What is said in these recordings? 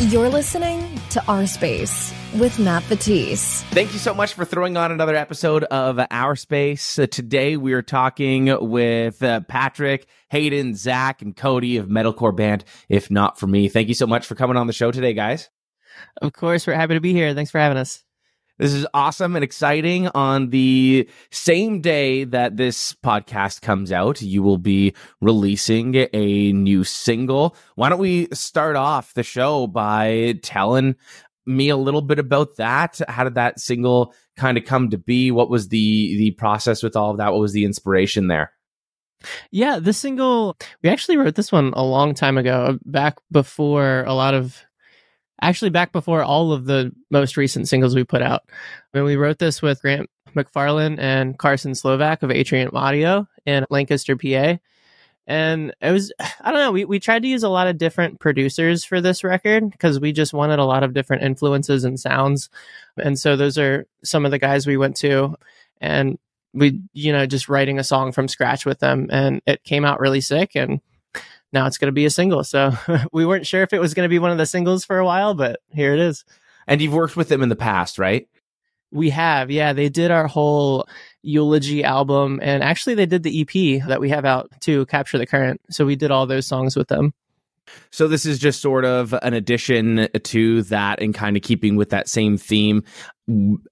You're listening to Our Space with Matt Vettese. Thank you so much for throwing on another episode of Our Space. Uh, today we are talking with uh, Patrick, Hayden, Zach, and Cody of Metalcore Band, If Not For Me. Thank you so much for coming on the show today, guys. Of course, we're happy to be here. Thanks for having us. This is awesome and exciting. On the same day that this podcast comes out, you will be releasing a new single. Why don't we start off the show by telling me a little bit about that? How did that single kind of come to be? What was the the process with all of that? What was the inspiration there? Yeah, this single, we actually wrote this one a long time ago, back before a lot of actually back before all of the most recent singles we put out. I mean, we wrote this with Grant McFarland and Carson Slovak of Atrium Audio in Lancaster, PA. And it was, I don't know, we, we tried to use a lot of different producers for this record because we just wanted a lot of different influences and sounds. And so those are some of the guys we went to and we, you know, just writing a song from scratch with them. And it came out really sick. And now it's going to be a single. So we weren't sure if it was going to be one of the singles for a while, but here it is. And you've worked with them in the past, right? We have, yeah. They did our whole eulogy album, and actually, they did the EP that we have out to capture the current. So we did all those songs with them. So this is just sort of an addition to that and kind of keeping with that same theme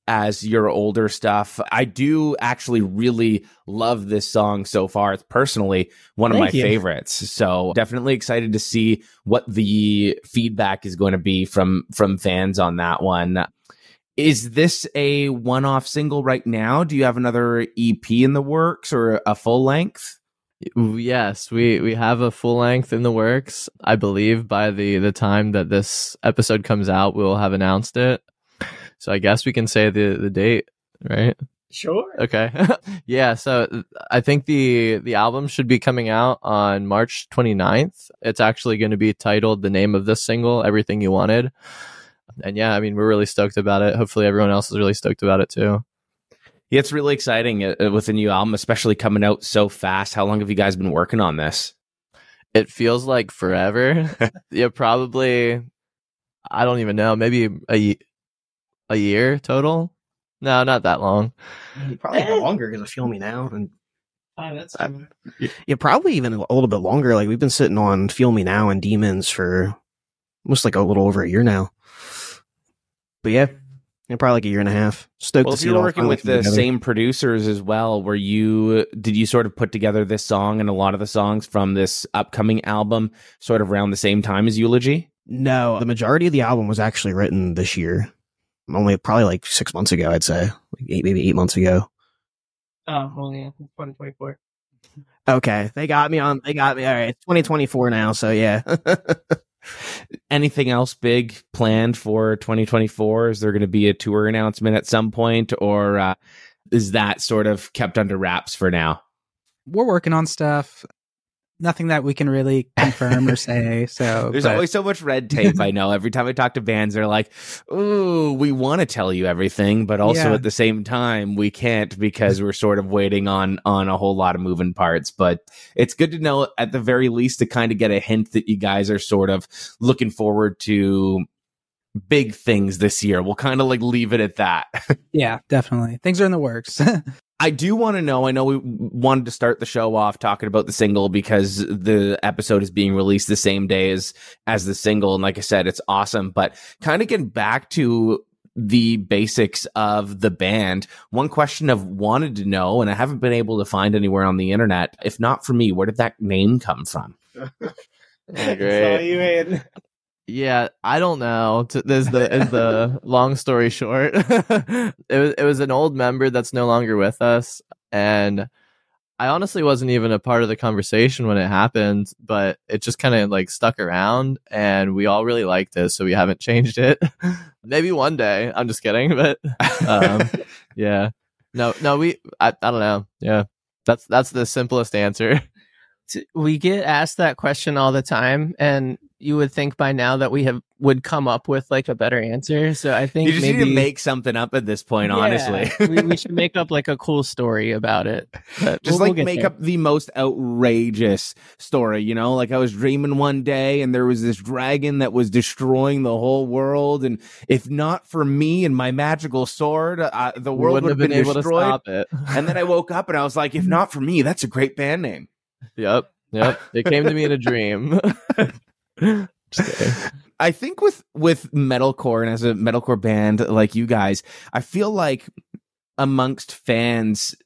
as your older stuff. I do actually really love this song so far. It's personally one of Thank my you. favorites. So definitely excited to see what the feedback is going to be from from fans on that one. Is this a one-off single right now? Do you have another EP in the works or a full length? Yes, we we have a full length in the works. I believe by the the time that this episode comes out, we'll have announced it. So I guess we can say the the date, right? Sure. Okay. yeah, so I think the the album should be coming out on March 29th. It's actually going to be titled the name of this single, Everything You Wanted. And yeah, I mean, we're really stoked about it. Hopefully everyone else is really stoked about it too. Yeah, it's really exciting uh, with a new album, especially coming out so fast. How long have you guys been working on this? It feels like forever. yeah, probably I don't even know, maybe a a year total. No, not that long. Probably longer because of Feel Me Now. And that's yeah, probably even a little bit longer. Like we've been sitting on Feel Me Now and Demons for almost like a little over a year now. But yeah, yeah probably like a year and a half. Stoked Well, to if see you're working with the together. same producers as well, were you did you sort of put together this song and a lot of the songs from this upcoming album sort of around the same time as Eulogy? No, the majority of the album was actually written this year. Only probably like six months ago, I'd say, like eight, maybe eight months ago. Oh, well, yeah, 2024. Okay, they got me on. They got me. All right, it's 2024 now, so yeah. Anything else big planned for 2024? Is there going to be a tour announcement at some point, or uh, is that sort of kept under wraps for now? we're working on stuff. Nothing that we can really confirm or say. So There's but- always so much red tape. I know. Every time I talk to bands, they're like, "Ooh, we want to tell you everything, but also Yeah. at the same time, we can't because we're sort of waiting on on a whole lot of moving parts." But it's good to know at the very least to kind of get a hint that you guys are sort of looking forward to big things this year. We'll kind of like leave it at that. yeah, definitely. Things are in the works. I do want to know. I know we wanted to start the show off talking about the single because the episode is being released the same day as as the single, and like I said, it's awesome. But kind of getting back to the basics of the band, one question I've wanted to know, and I haven't been able to find anywhere on the internet. If not for me, where did that name come from? great. Yeah, I don't know. Is the is the long story short? it was it was an old member that's no longer with us, and I honestly wasn't even a part of the conversation when it happened, but it just kind of like stuck around, and we all really liked it, so we haven't changed it. Maybe one day. I'm just kidding, but um, yeah, no, no, we I I don't know. Yeah, that's that's the simplest answer. we get asked that question all the time and you would think by now that we have would come up with like a better answer. So I think You just maybe, need to make something up at this point, Yeah, honestly. we, we should make up like a cool story about it. But just we'll- we'll like make there. up the most outrageous story, you know? Like I was dreaming one day and there was this dragon that was destroying the whole world. And if not for me and my magical sword, uh, the world would have been, able destroyed. to stop it. And then I woke up and I was like, if not for me, that's a great band name. Yep. Yep. It came to me in a dream. Just kidding. I think with with metalcore and as a metalcore band like you guys, I feel like amongst fans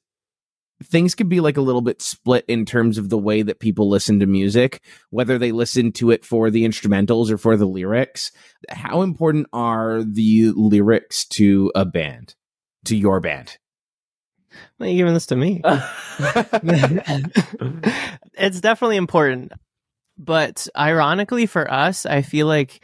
things could be like a little bit split in terms of the way that people listen to music, whether they listen to it for the instrumentals or for the lyrics. How important are the lyrics to a band? To your band? Why are you giving this to me? it's definitely important. But ironically for us, I feel like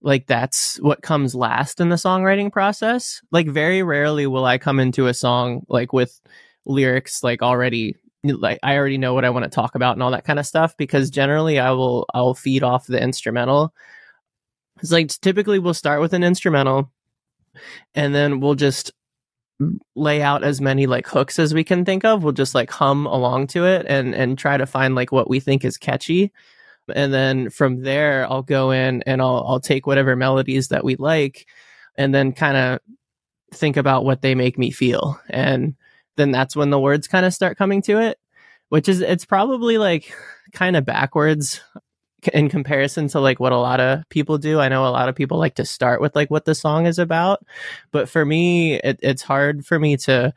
like that's what comes last in the songwriting process. Like very rarely will I come into a song like with lyrics like already like I already know what I want to talk about and all that kind of stuff because generally I will I'll feed off the instrumental. It's like typically we'll start with an instrumental and then we'll just lay out as many like hooks as we can think of. We'll just like hum along to it and and try to find like what we think is catchy. And then from there I'll go in and I'll I'll take whatever melodies that we like and then kind of think about what they make me feel. And then that's when the words kind of start coming to it, which is it's probably like kind of backwards in comparison to like what a lot of people do. I know a lot of people like to start with like what the song is about, but for me, it, it's hard for me to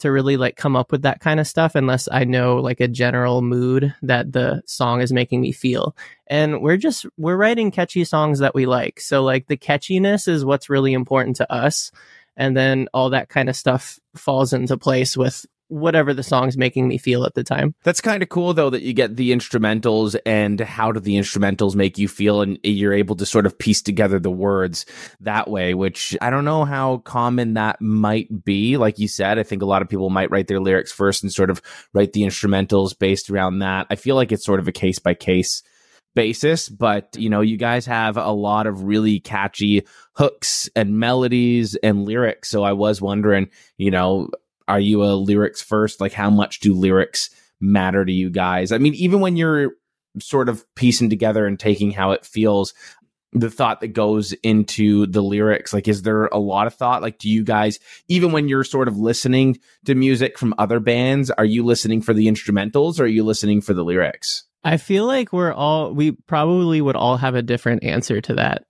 to really like come up with that kind of stuff unless I know like a general mood that the song is making me feel. And we're just we're writing catchy songs that we like. So like the catchiness is what's really important to us. And then all that kind of stuff falls into place with whatever the song's making me feel at the time. That's kind of cool though that you get the instrumentals and how do the instrumentals make you feel and you're able to sort of piece together the words that way, which I don't know how common that might be. Like you said, I think a lot of people might write their lyrics first and sort of write the instrumentals based around that. I feel like it's sort of a case by case basis, but you know, you guys have a lot of really catchy hooks and melodies and lyrics. So I was wondering, you know, are you a lyrics first? Like, how much do lyrics matter to you guys? I mean, even when you're sort of piecing together and taking how it feels, the thought that goes into the lyrics, like, is there a lot of thought? Like, do you guys, even when you're sort of listening to music from other bands, are you listening for the instrumentals or are you listening for the lyrics? I feel like we're all we probably would all have a different answer to that.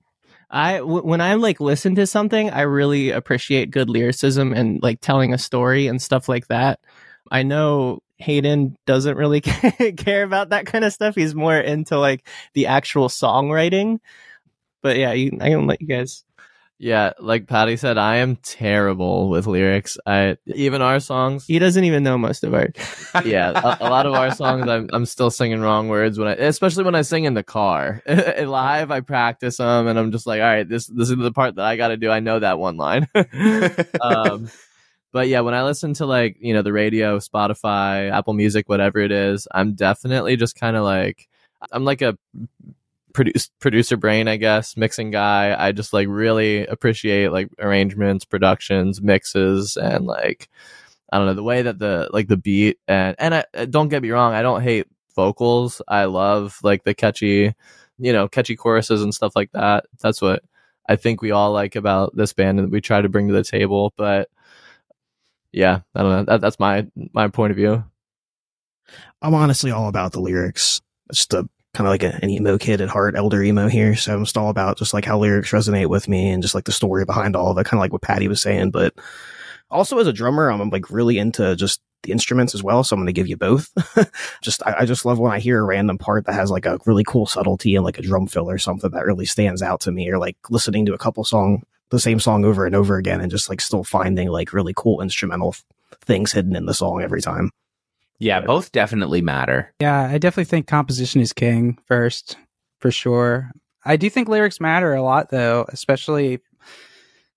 I w- when I like listen to something, I really appreciate good lyricism and like telling a story and stuff like that. I know Hayden doesn't really care about that kind of stuff. He's more into like the actual songwriting. But yeah, you, I can let you guys. Yeah, like Patty said, I am terrible with lyrics. I even our songs. He doesn't even know most of our. yeah, a, a lot of our songs, I'm I'm still singing wrong words when I, especially when I sing in the car. Live, I practice them, and I'm just like, all right, this this is the part that I got to do. I know that one line. um, but yeah, when I listen to like you know the radio, Spotify, Apple Music, whatever it is, I'm definitely just kind of like I'm like a produce, producer brain, I guess, mixing guy. I just like really appreciate like arrangements, productions, mixes, and like I don't know the way that the like the beat and and I uh, don't get me wrong, I don't hate vocals. I love like the catchy, you know, catchy choruses and stuff like that. That's what I think we all like about this band and we try to bring to the table. But yeah, I don't know. That, that's my my point of view. I'm honestly all about the lyrics. Just a kind of like a, an emo kid at heart, elder emo here. So I'm just all about just like how lyrics resonate with me and just like the story behind all of it, kind of like what Patty was saying. But also as a drummer, I'm like really into just the instruments as well. So I'm going to give you both. just, I, I, just love when I hear a random part that has like a really cool subtlety and like a drum fill or something that really stands out to me or like listening to a couple song, the same song over and over again and just like still finding like really cool instrumental things hidden in the song every time. Yeah, both definitely matter. Yeah, I definitely think composition is king first, for sure. I do think lyrics matter a lot, though, especially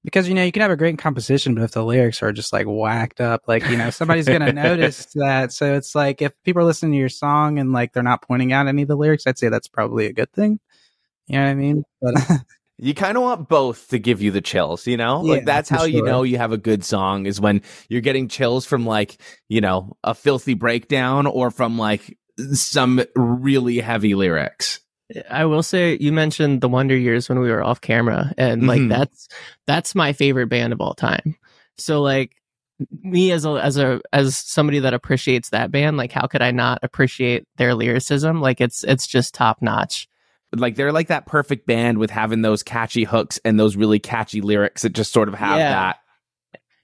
because you know you can have a great composition, but if the lyrics are just like whacked up, like you know somebody's gonna notice that. So it's like if people are listening to your song and like they're not pointing out any of the lyrics, I'd say that's probably a good thing. You know what I mean? But You kind of want both to give you the chills, you know? like that's for how you know you have a good song is when you're getting chills from like, you know, a filthy breakdown or from like some really heavy lyrics. I will say you mentioned the Wonder Years when we were off camera, and like Mhm. that's that's my favorite band of all time. So like me as a as a as somebody that appreciates that band, like how could I not appreciate their lyricism? Like it's it's just top notch. Like they're like that perfect band with having those catchy hooks and those really catchy lyrics that just sort of have Yeah. that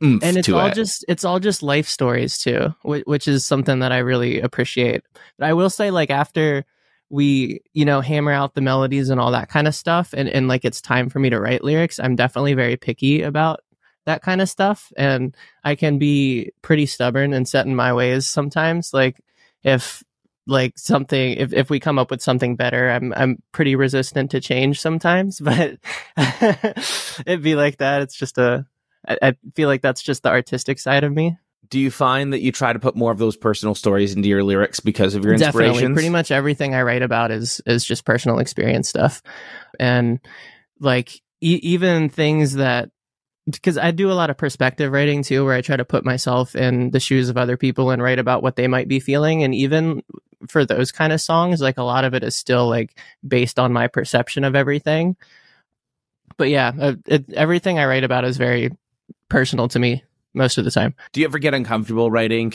and it's all it. just it's all just life stories too which, which is something that i really appreciate but i will say like after we you know hammer out the melodies and all that kind of stuff and, and like it's time for me to write lyrics i'm definitely very picky about that kind of stuff and i can be pretty stubborn and set in my ways sometimes like if like something if, if we come up with something better i'm i'm pretty resistant to change sometimes but it'd be like that it's just a I, I feel like that's just the artistic side of me. Do you find that you try to put more of those personal stories into your lyrics because of your inspirations? Definitely, pretty much everything I write about is is just personal experience stuff, and like e- even things that because I do a lot of perspective writing too, where I try to put myself in the shoes of other people and write about what they might be feeling, and even for those kind of songs, like a lot of it is still like based on my perception of everything. But yeah, uh, it, everything I write about is very personal to me most of the time. Do you ever get uncomfortable writing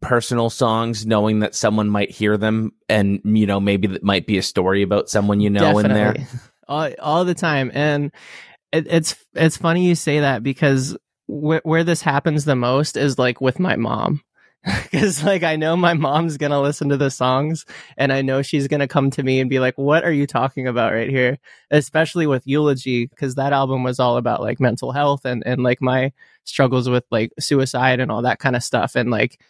personal songs knowing that someone might hear them and you know maybe that might be a story about someone you know in there? all, all the time and it, it's it's funny you say that because wh- where this happens the most is like with my mom because like i know my mom's gonna listen to the songs and i know she's gonna come to me and be like what are you talking about right here? Especially with eulogy because that album was all about like mental health and and like my struggles with like suicide and all that kind of stuff and like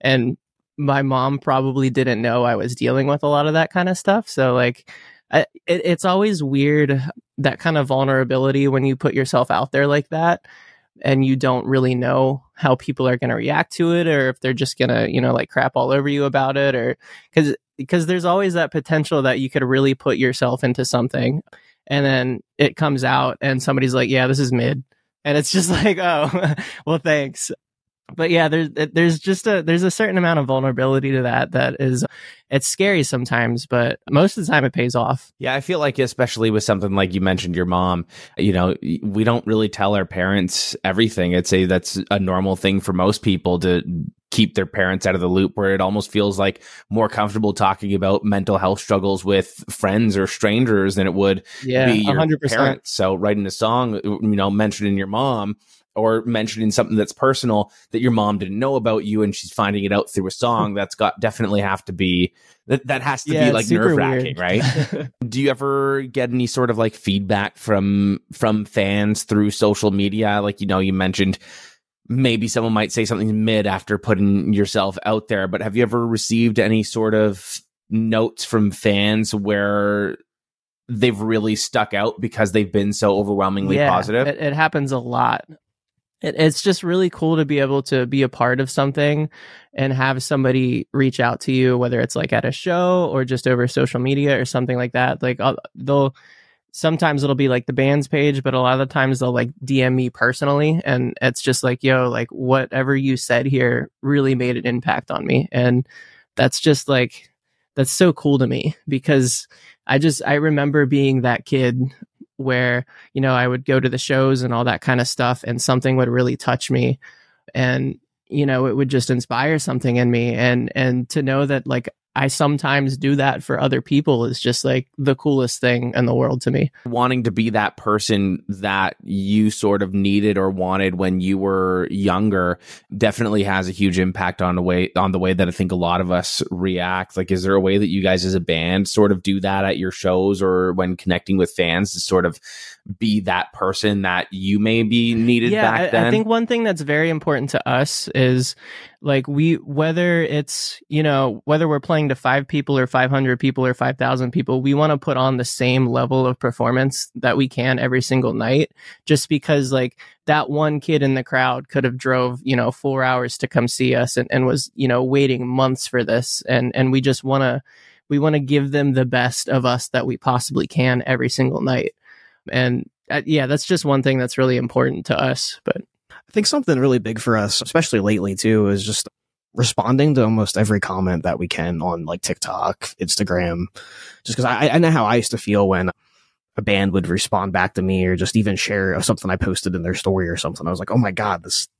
and my mom probably didn't know i was dealing with a lot of that kind of stuff so like I, it, it's always weird that kind of vulnerability when you put yourself out there like that and you don't really know how people are going to react to it or if they're just going to you know like crap all over you about it or because because there's always that potential that you could really put yourself into something and then it comes out and somebody's like yeah this is mid. And it's just like oh well thanks but yeah there's uh, there's just a there's a certain amount of vulnerability to that that is it's scary sometimes but most of the time it pays off Yeah, I feel like especially with something like you mentioned your mom, you know, we don't really tell our parents everything. I'd say that's a normal thing for most people to keep their parents out of the loop where it almost feels like more comfortable talking about mental health struggles with friends or strangers than it would yeah be your 100% parents. So writing a song, you know, mentioning your mom or mentioning something that's personal that your mom didn't know about you and she's finding it out through a song, that's got definitely have to be that that has to Yeah, be like nerve wracking, right? Do you ever get any sort of like feedback from from fans through social media? Like, you know, you mentioned maybe someone might say something mid after putting yourself out there, but have you ever received any sort of notes from fans where they've really stuck out because they've been so overwhelmingly positive? It, it happens a lot. It, it's just really cool to be able to be a part of something and have somebody reach out to you, whether it's like at a show or just over social media or something like that. Like I'll, they'll sometimes it'll be like the band's page, but a lot of the times they'll like DM me personally, and it's just like, yo, like whatever you said here really made an impact on me, and that's just like that's so cool to me because I just I remember being that kid where you know I would go to the shows and all that kind of stuff and something would really touch me. And you know it would just inspire something in me. And and to know that like I sometimes do that for other people is just like the coolest thing in the world to me. wanting to be that person that you sort of needed or wanted when you were younger definitely has a huge impact on the way on the way that I think a lot of us react. Like, is there a way that you guys as a band sort of do that at your shows or when connecting with fans to sort of be that person that you may be needed yeah, back I, then? I think one thing that's very important to us is like we whether it's you know whether we're playing to five people or 500 people or 5000 people we want to put on the same level of performance that we can every single night just because like that one kid in the crowd could have drove you know four hours to come see us and, and was you know waiting months for this and and we just want to we want to give them the best of us that we possibly can every single night. And uh, yeah, that's just one thing that's really important to us. But I think something really big for us, especially lately too, is just responding to almost every comment that we can on like TikTok, Instagram, just because I, I know how I used to feel when a band would respond back to me or just even share something I posted in their story or something. I was like, oh my god, this this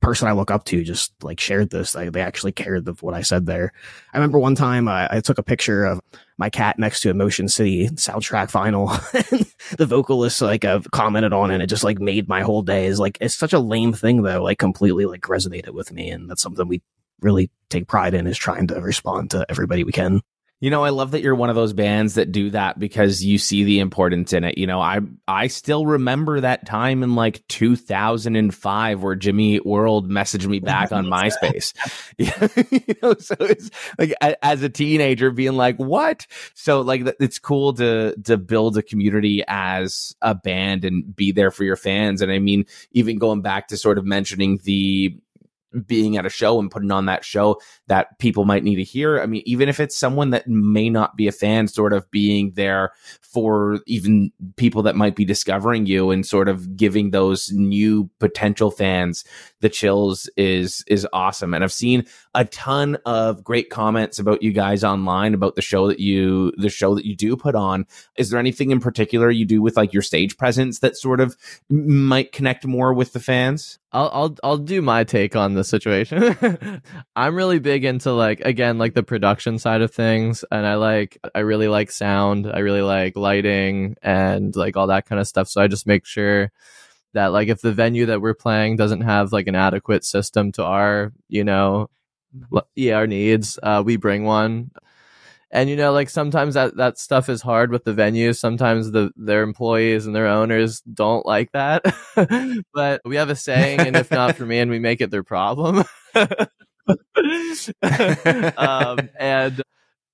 person I look up to just like shared this. They, they actually cared of what I said there. I remember one time I, I took a picture of my cat next to a Motion City soundtrack vinyl. And the vocalist like uh, commented on it. And it just like made my whole day. Is like it's such a lame thing though. Like completely like resonated with me, and that's something we really take pride in is trying to respond to everybody we can. You know, I love that you're one of those bands that do that because you see the importance in it. You know, I I still remember that time in like 2005 where Jimmy Eat World messaged me back on MySpace. you know, so it's like as a teenager being like, "What?" So like it's cool to to build a community as a band and be there for your fans. And I mean, even going back to sort of mentioning the being at a show and putting on that show that people might need to hear. I mean, even if it's someone that may not be a fan, sort of being there for even people that might be discovering you and sort of giving those new potential fans the chills is is awesome. And I've seen a ton of great comments about you guys online about the show that you the show that you do put on. Is there anything in particular you do with like your stage presence that sort of might connect more with the fans? I'll I'll I'll do my take on the situation. I'm really big into like again like the production side of things and I like I really like sound, I really like lighting and like all that kind of stuff. So I just make sure that like if the venue that we're playing doesn't have like an adequate system to our, you know, yeah, our needs, uh, we bring one. And you know like sometimes that that stuff is hard with the venues. Sometimes the their employees and their owners don't like that. But we have a saying and if not for me and we make it their problem. Um, and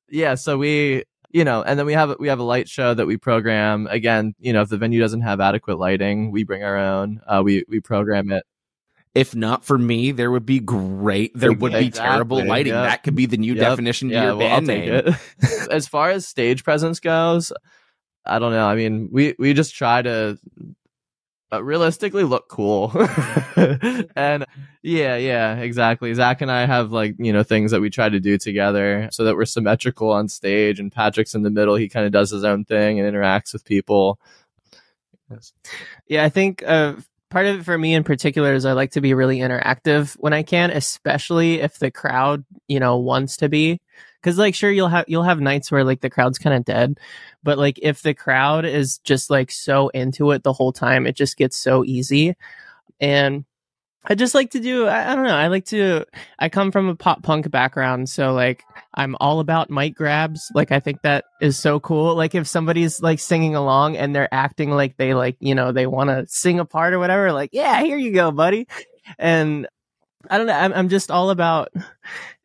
yeah so we you know and then we have we have a light show that we program again you know if the venue doesn't have adequate lighting we bring our own uh, we we program it if not for me, there would be great. There would exactly, be terrible lighting. Yeah. That could be the new yep. definition yeah, to your well, band name. as far as stage presence goes, I don't know. I mean, we we just try to uh, realistically look cool, and yeah, yeah, exactly. Zach and I have like you know things that we try to do together so that we're symmetrical on stage. And Patrick's in the middle. He kind of does his own thing and interacts with people. Yeah, I think uh, part of it for me in particular is I like to be really interactive when I can, especially if the crowd, you know, wants to be. Cause like sure you'll have you'll have nights where like the crowd's kind of dead, but like if the crowd is just like so into it the whole time, it just gets so easy. And I just like to do I, I, don't know, I like to I come from a pop punk background, so like I'm all about mic grabs. Like I think that is so cool. Like if somebody's like singing along and they're acting like they like, you know, they want to sing a part or whatever, like, yeah, here you go, buddy. And I don't know, I'm I'm just all about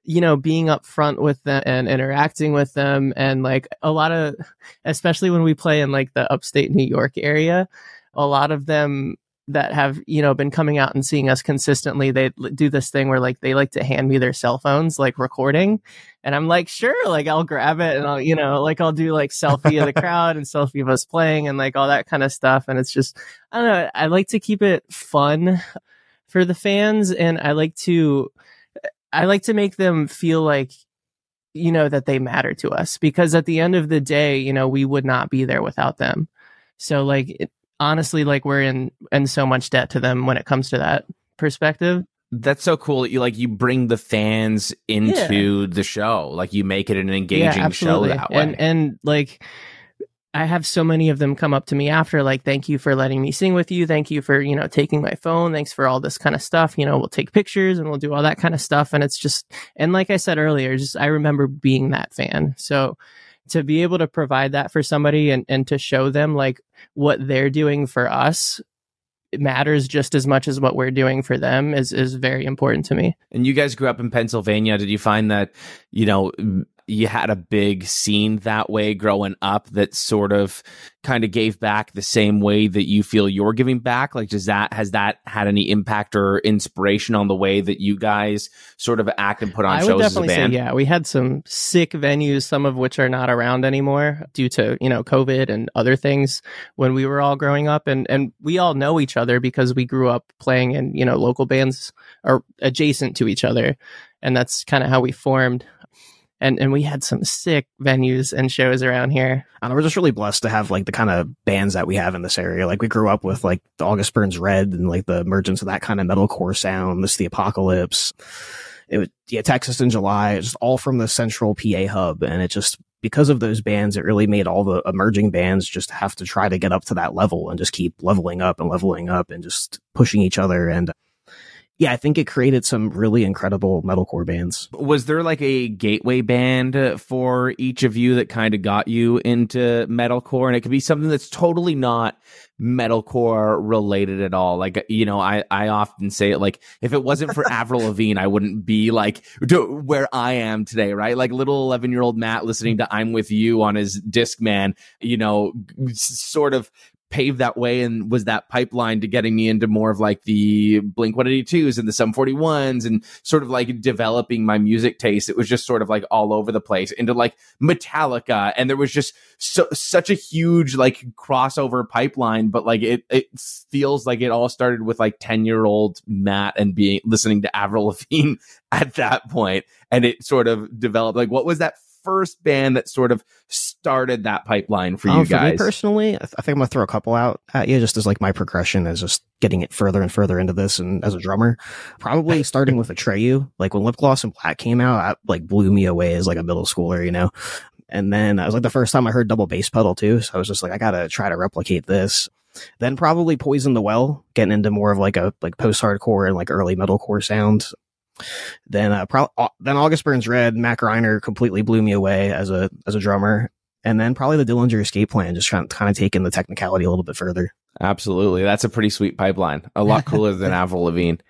you know, being up front with them and interacting with them. And like a lot of especially when we play in like the upstate New York area, a lot of them that have you know been coming out and seeing us consistently they do this thing where like they like to hand me their cell phones like recording. And i'm like sure like i'll grab it and i'll you know like i'll do like selfie of the crowd and selfie of us playing and like all that kind of stuff. And it's just i don't know i like to keep it fun for the fans. And i like to i like to make them feel like you know that they matter to us because at the end of the day you know we would not be there without them. So like it, honestly like we're in in so much debt to them when it comes to that perspective. That's so cool that you like you bring the fans into yeah. the show. Like you make it an engaging yeah, show that way. and and like I have so many of them come up to me after, like, thank you for letting me sing with you. Thank you for, you know, taking my phone. Thanks for all this kind of stuff. You know, we'll take pictures and we'll do all that kind of stuff. And it's just, and like I said earlier, just, I remember being that fan. So to be able to provide that for somebody and, and to show them like what they're doing for us matters just as much as what we're doing for them is is very important to me. And you guys grew up in Pennsylvania. Did you find that, you know, you had a big scene that way growing up that sort of kind of gave back the same way that you feel you're giving back? Like, does that, has that had any impact or inspiration on the way that you guys sort of act and put on I shows would as a definitely say, yeah, we had some sick venues, some of which are not around anymore due to, you know, COVID and other things when we were all growing up. And, and we all know each other because we grew up playing in, you know, local bands or adjacent to each other. And that's kind of how we formed. And, and we had some sick venues and shows around here. And we're just really blessed to have like the kind of bands that we have in this area. Like we grew up with like the August Burns Red and like the emergence of that kind of metalcore sound, this the apocalypse. It yeah, Texas in July, just all from the central PA hub. And it just because of those bands, it really made all the emerging bands just have to try to get up to that level and just keep leveling up and leveling up and just pushing each other. And yeah, I think it created some really incredible metalcore bands. Was there like a gateway band for each of you that kind of got you into metalcore? And it could be something that's totally not metalcore related at all. Like, you know, I, I often say it like, if it wasn't for Avril Lavigne, I wouldn't be like where I am today, right? Like little 11 year old Matt listening to I'm with you on his Discman, you know, sort of paved that way and was that pipeline to getting me into more of like the Blink 182s and the Sum 41s and sort of like developing my music taste. It was just sort of like all over the place into like Metallica. And there was just so, such a huge like crossover pipeline, but like it, it feels like it all started with like 10 year old Matt and being listening to Avril Lavigne at that point, And it sort of developed like, what was that first band that sort of started that pipeline for you Um, guys? me personally, I, th- I think I'm gonna throw a couple out at you just as like my progression as just getting it further and further into this and as a drummer. Probably starting with Atreyu. Like when Lip Gloss and Black came out, that like blew me away as like a middle schooler, you know? And then I was like the first time I heard double bass pedal too. So I was just like, I gotta try to replicate this. Then probably Poison the Well, getting into more of like a like post hardcore and like early metalcore sound. Then uh, pro- then August Burns Red, Matt Greiner completely blew me away as a as a drummer. And then probably the Dillinger Escape Plan, just trying kind of taking the technicality a little bit further. Absolutely. That's a pretty sweet pipeline. A lot cooler than Avril Lavigne.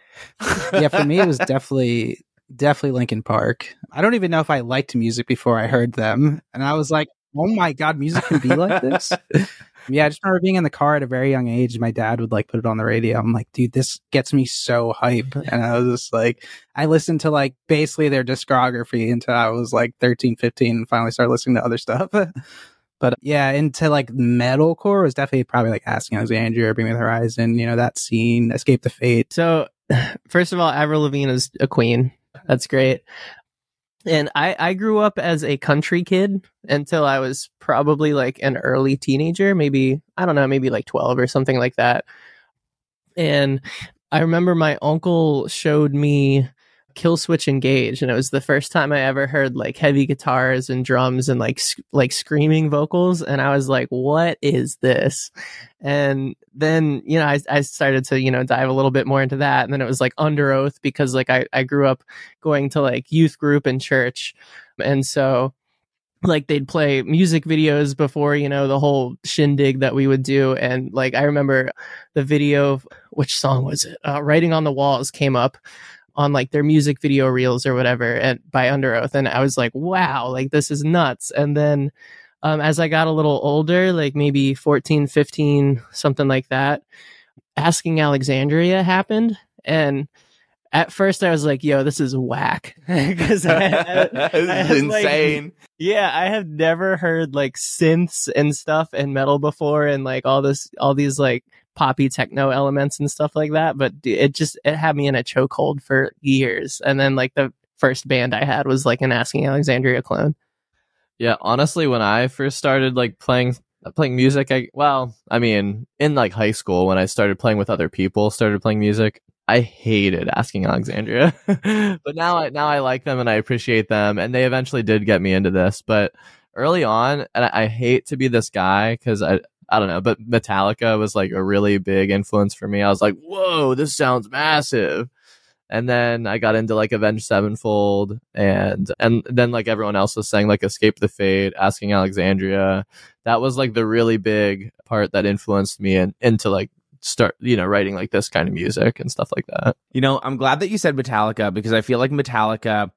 yeah, for me, it was definitely definitely Linkin Park. I don't even know if I liked music before I heard them, and I was like, "Oh my god, music can be like this." yeah, I just remember being in the car at a very young age. My dad would like put it on the radio. I'm like, dude, this gets me so hype, and I was just like, I listened to like basically their discography until I was like 13, 15, and finally started listening to other stuff. But yeah, into like metalcore was definitely probably like Asking Alexandria, Bring Me the Horizon, you know, that scene, Escape the Fate. So, first of all, Avril Lavigne is a queen. That's great. And I, I grew up as a country kid until I was probably like an early teenager, maybe, I don't know, maybe like 12 or something like that. And I remember my uncle showed me Killswitch Engage, and it was the first time I ever heard like heavy guitars and drums and like sc- like screaming vocals, and I was like, "What is this?" And then you know I I started to you know dive a little bit more into that, and then it was like Underoath because like I I grew up going to like youth group and church, and so like they'd play music videos before you know the whole shindig that we would do and like i remember the video which song was it uh, writing on the walls came up on like their music video reels or whatever and by Underoath and I was like wow like this is nuts and then um, as I got a little older like maybe 14 15 something like that asking Alexandria happened and at first I was like yo this is whack because I, had- I This had, is like, insane. yeah, I have never heard like synths and stuff and metal before and like all this all these like poppy techno elements and stuff like that, but it just it had me in a chokehold for years. And then like the first band I had was like an Asking Alexandria clone. Yeah, honestly, when I first started like playing playing music, I well, I mean, in like high school when I started playing with other people, started playing music, I hated asking Alexandria. but now I now I like them and I appreciate them and they eventually did get me into this, but early on and I, I hate to be this guy cuz I I don't know, but Metallica was like a really big influence for me. I was like, "Whoa, this sounds massive." And then I got into like Avenged Sevenfold and and then like everyone else was saying like Escape the Fate, Asking Alexandria. That was like the really big part that influenced me and into like start you know writing like this kind of music and stuff like that. You know, I'm glad that you said Metallica because I feel like Metallica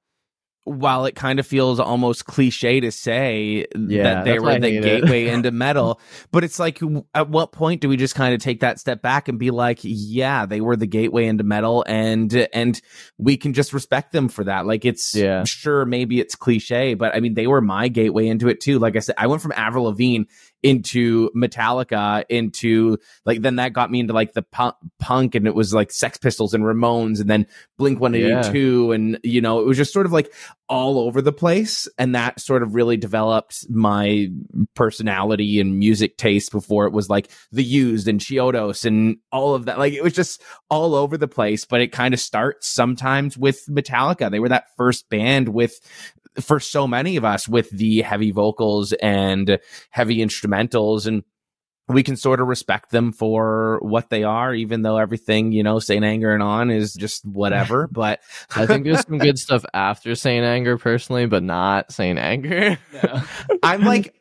while it kind of feels almost cliche to say Yeah, that they were the gateway into metal, but it's like, at what point do we just kind of take that step back and be like, yeah, they were the gateway into metal, and and we can just respect them for that. Like, it's Yeah. sure maybe it's cliche, but I mean, they were my gateway into it too. Like I said, I went from Avril Lavigne into Metallica into like then that got me into like the punk, punk and it was like Sex Pistols and Ramones and then Blink 182 and you know it was just sort of like all over the place and that sort of really developed my personality and music taste before it was like the used and Chiodos and all of that. Like it was just all over the place but it kind of starts sometimes with Metallica. They were that first band with for so many of us with the heavy vocals and heavy instrumentals and we can sort of respect them for what they are, even though everything, you know, Saint Anger and on is just whatever. But I think there's some good stuff after Saint Anger personally, but not Saint Anger. I'm like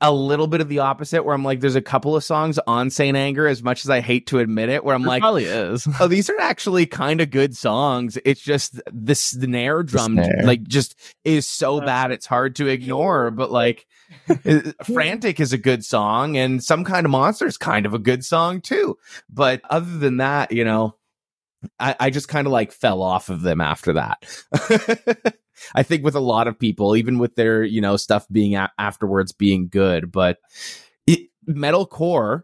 a- little bit of the opposite where I'm like, there's a couple of songs on Saint Anger, as much as I hate to admit it, where I'm There like, probably is. oh, these are actually kind of good songs. It's just the snare drum, snare. like, just is so bad it's hard to ignore. But like, Frantic is a good song, and Some Kind of Monster is kind of a good song too. But other than that, you know, I, I just kind of like fell off of them after that. I think with a lot of people, even with their, you know, stuff being a- afterwards being good, but it, metalcore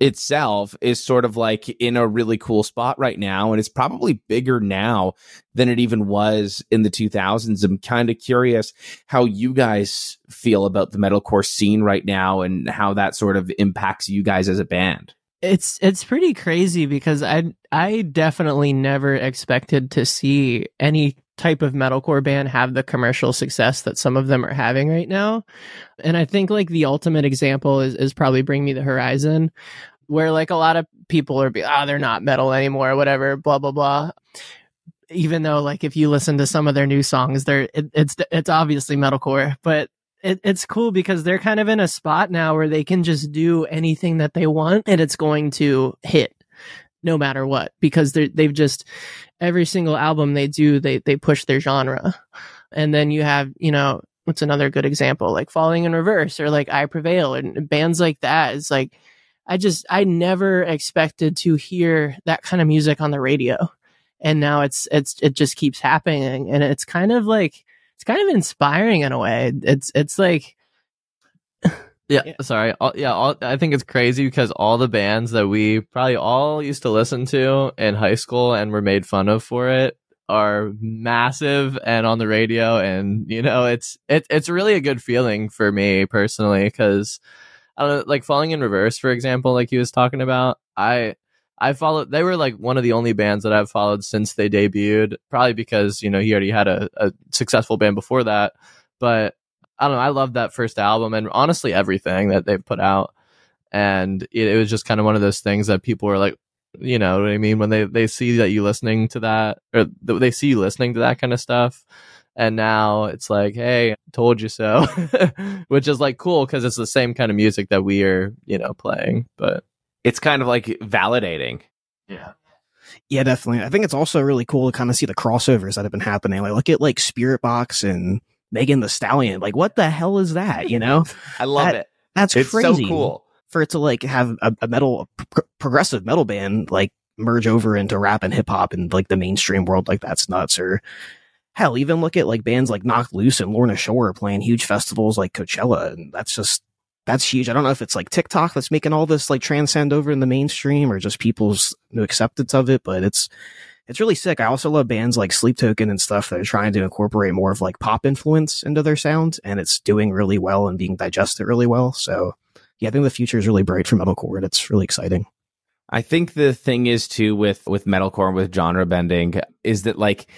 itself is sort of like in a really cool spot right now and it's probably bigger now than it even was in the 2000s i'm kind of curious how you guys feel about the metalcore scene right now and how that sort of impacts you guys as a band. It's it's pretty crazy because I I definitely never expected to see any type of metalcore band have the commercial success that some of them are having right now. And I think like the ultimate example is is probably Bring Me the Horizon, where like a lot of people are be ah they're not metal anymore, whatever, blah blah blah. Even though like if you listen to some of their new songs, they're it, it's it's obviously metalcore, but it, it's cool because they're kind of in a spot now where they can just do anything that they want and it's going to hit no matter what because they're, they've just every single album they do they they push their genre. And then you have you know what's another good example? Like falling in reverse or like i prevail and bands like that. Is like i just i never expected to hear that kind of music on the radio. And now it's it's it just keeps happening. And it's kind of like it's kind of inspiring in a way. It's it's like Yeah, Yeah. sorry. All, yeah, all, I think it's crazy because all the bands that we probably all used to listen to in high school and were made fun of for it are massive and on the radio and you know it's it, it's really a good feeling for me personally because I don't know like falling in reverse for example like he was talking about I I followed they were like one of the only bands that I've followed since they debuted probably because you know he already had a, a successful band before that but I don't know. I love that first album and honestly everything that they've put out. And it, it was just kind of one of those things that people were like, you know what I mean? When they, they see that you listening to that or th- they see you listening to that kind of stuff. And now it's like, hey, told you so, which is like cool because it's the same kind of music that we are, you know, playing. But it's kind of like validating yeah, Yeah, definitely. I think it's also really cool to kind of see the crossovers that have been happening. Like, look at like Spiritbox and Megan Thee Stallion. Like, what the hell is that? You know, i love That- it that's it's crazy. so cool for it to like have a, a metal pro- progressive metal band like merge over into rap and hip hop and like the mainstream world. Like, that's nuts. Or hell, even look at like bands like Knocked Loose and Lorna Shore playing huge festivals like Coachella, and that's just that's huge. I don't know if it's like TikTok that's making all this like transcend over in the mainstream or just people's new acceptance of it, but it's it's really sick. I also love bands like Sleep Token and stuff that are trying to incorporate more of like pop influence into their sound, and it's doing really well and being digested really well. So yeah, I think the future is really bright for metalcore, and it's really exciting. I think the thing is too with with metalcore and with genre bending is that like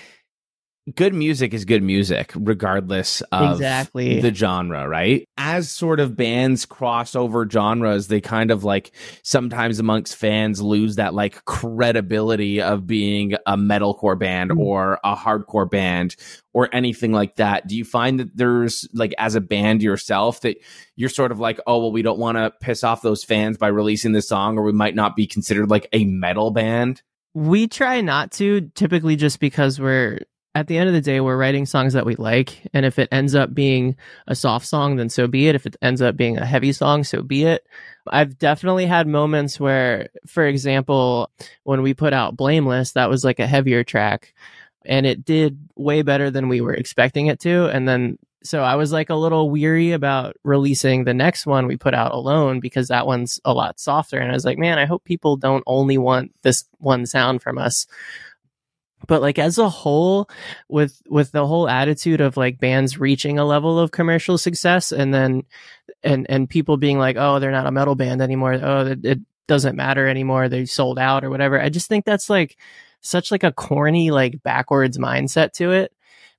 good music is good music regardless of Exactly. the genre, right? As sort of bands cross over genres, they kind of like sometimes amongst fans lose that like credibility of being a metalcore band mm. or a hardcore band or anything like that. Do you find that there's like as a band yourself that you're sort of like, oh well, we don't want to piss off those fans by releasing this song, or we might not be considered like a metal band? We try not to, typically just because we're at the end of the day, we're writing songs that we like. And if it ends up being a soft song, then so be it. If it ends up being a heavy song, so be it. I've definitely had moments where, for example, when we put out Blameless, that was like a heavier track and it did way better than we were expecting it to. And then, so I was like a little weary about releasing the next one we put out alone because that one's a lot softer. And I was like, man, I hope people don't only want this one sound from us but like as a whole with with the whole attitude of like bands reaching a level of commercial success and then and and people being like oh they're not a metal band anymore. Oh it, it doesn't matter anymore. They sold out or whatever. I just think that's like such like a corny like backwards mindset to it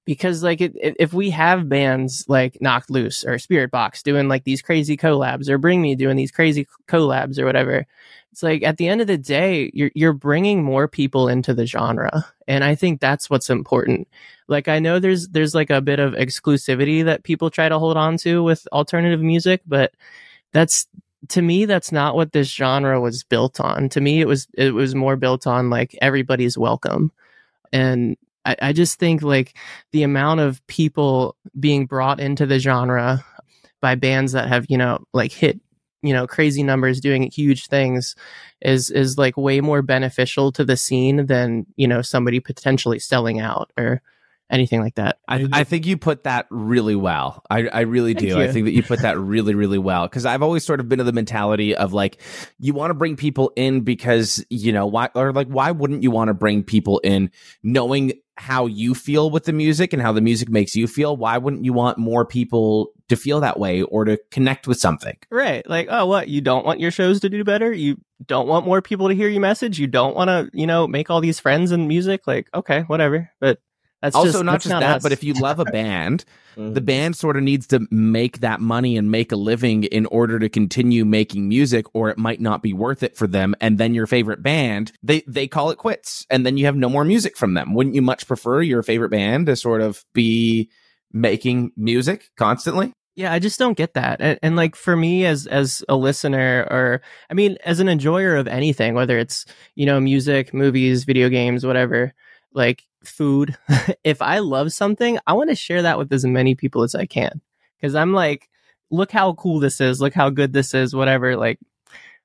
because like it, if we have bands like knocked loose or Spiritbox doing like these crazy collabs or bring me doing these crazy collabs or whatever it's like at the end of the day you're you're bringing more people into the genre. And i think that's what's important. Like i know there's there's like a bit of exclusivity that people try to hold on to with alternative music but that's to me that's not what this genre was built on. To me it was it was more built on like everybody's welcome. And I, I just think like the amount of people being brought into the genre by bands that have you know like hit you know crazy numbers doing huge things is is like way more beneficial to the scene than you know somebody potentially selling out or anything like that. I, I think you put that really well. I, I really do. I think that you put that really, really well. Cause I've always sort of been of the mentality of like, you want to bring people in because, you know, why, or like, why wouldn't you want to bring people in knowing how you feel with the music and how the music makes you feel, why wouldn't you want more people to feel that way or to connect with something? Right. Like, oh, what? You don't want your shows to do better? You don't want more people to hear your message? You don't want to, you know, make all these friends in music? Like, okay, whatever. But that's also just, not just that, us. but if you love a band, Mhm. the band sort of needs to make that money and make a living in order to continue making music, or it might not be worth it for them. And then your favorite band, they they call it quits, and then you have no more music from them. Wouldn't you much prefer your favorite band to sort of be making music constantly? Yeah, I just don't get that. And, and like for me as as a listener or I mean as an enjoyer of anything, whether it's, you know, music, movies, video games, whatever, like food, if I love something, I want to share that with as many people as I can. Cuz I'm like, look how cool this is, look how good this is, whatever, like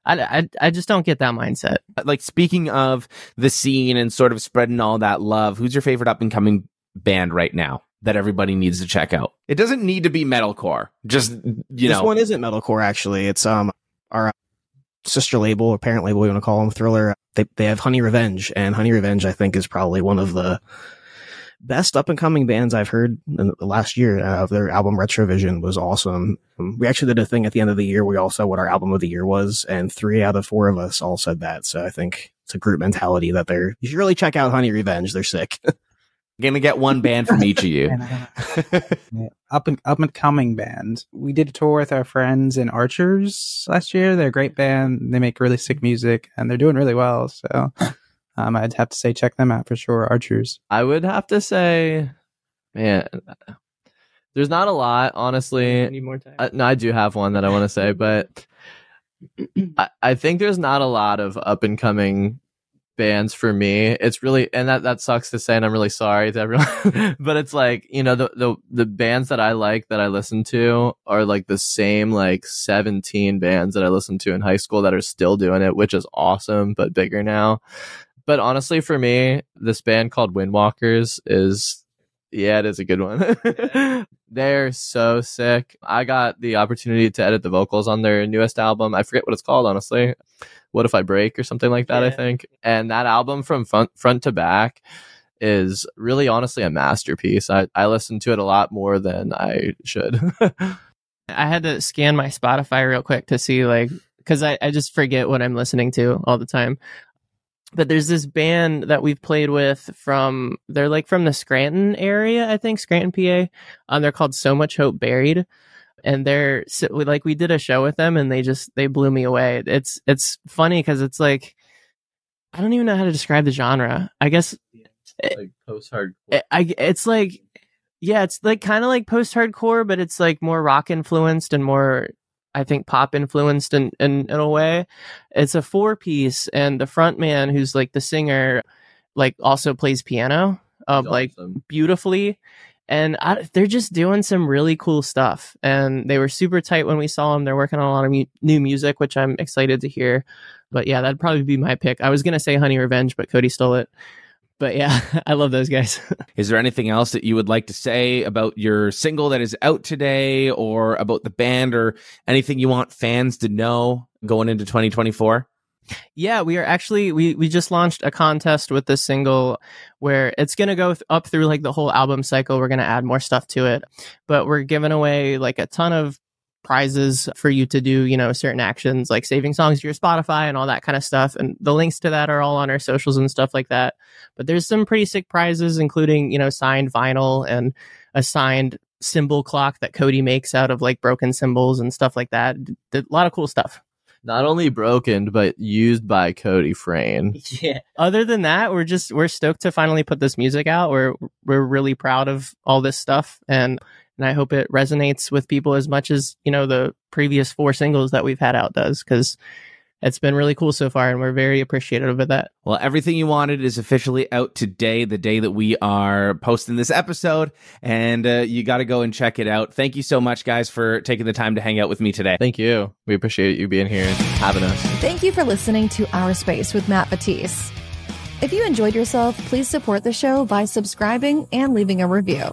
I, I, I just don't get that mindset. Like speaking of the scene and sort of spreading all that love, who's your favorite up and coming band right now? That everybody needs to check out. It doesn't need to be metalcore. Just you this know, this one isn't metalcore actually. It's um our sister label, or parent label, we want to call them Thriller. They they have Honey Revenge, and Honey Revenge I think is probably one of the best up and coming bands I've heard in the last year. Uh, their album Retrovision was awesome. Um, we actually did a thing at the end of the year. We all said what our album of the year was, and three out of four of us all said that. So I think it's a group mentality that they're. You should really check out Honey Revenge. They're sick. gonna get one band from each of you. Yeah, up and up and coming band. We did a tour with our friends in Archers last year. They're a great band. They make really sick music and they're doing really well. So um, I'd have to say check them out for sure. Archers. I would have to say, man, there's not a lot, honestly. need more time. I, no, I do have one that I want to say, but I, I think there's not a lot of up and coming bands for me. It's really, and that, that sucks to say, and I'm really sorry to everyone, but it's like, you know, the, the, the bands that I like that I listen to are like the same like 17 bands that I listened to in high school that are still doing it, which is awesome, but bigger now. But honestly, for me, this band called Windwalkers is yeah, it is a good one. They're so sick. I got the opportunity to edit the vocals on their newest album. I forget what it's called, honestly. What if I break or something like that, I think. And that album from front front to back is really honestly a masterpiece. I, I listen to it a lot more than I should. I had to scan my Spotify real quick to see like because I, I just forget what I'm listening to all the time. But there's this band that we've played with from they're like from the Scranton area, I think Scranton, PA. Um, they're called So Much Hope Buried, and they're so, we- like we did a show with them, and they just they blew me away. It's it's funny because it's like I don't even know how to describe the genre. I guess like post hardcore. I, I- it's like yeah it's like kind of like post hardcore but it's like more rock influenced and more i think pop influenced in, in in a way it's a four piece and the front man who's like the singer like also plays piano um, up He's like awesome. beautifully. And I, they're just doing some really cool stuff. And they were super tight when we saw them. They're working on a lot of mu- new music, which I'm excited to hear. But yeah, that'd probably be my pick. I was going to say Honey Revenge, but Cody stole it. But yeah, I love those guys. Is there anything else that you would like to say about your single that is out today or about the band or anything you want fans to know going into 2024? Yeah, we are actually we we just launched a contest with this single where it's going to go th- up through like the whole album cycle. We're going to add more stuff to it. But we're giving away like a ton of prizes for you to do, you know, certain actions like saving songs to your Spotify and all that kind of stuff. And the links to that are all on our socials and stuff like that. But there's some pretty sick prizes including, you know, signed vinyl and a signed cymbal clock that Cody makes out of like broken cymbals and stuff like that. A lot of cool stuff. Not only broken, but used by Cody Frayne. Yeah. Other than that, we're just we're stoked to finally put this music out. We're we're really proud of all this stuff and and I hope it resonates with people as much as, you know, the previous four singles that we've had out does cuz it's been really cool so far and we're very appreciative of that. Well, everything you wanted is officially out today, the day that we are posting this episode, and uh, you got to go and check it out. Thank you so much, guys, for taking the time to hang out with me today. Thank you. We appreciate you being here and having us. Thank you for listening to Our Space with Matt Vettese. If you enjoyed yourself, please support the show by subscribing and leaving a review.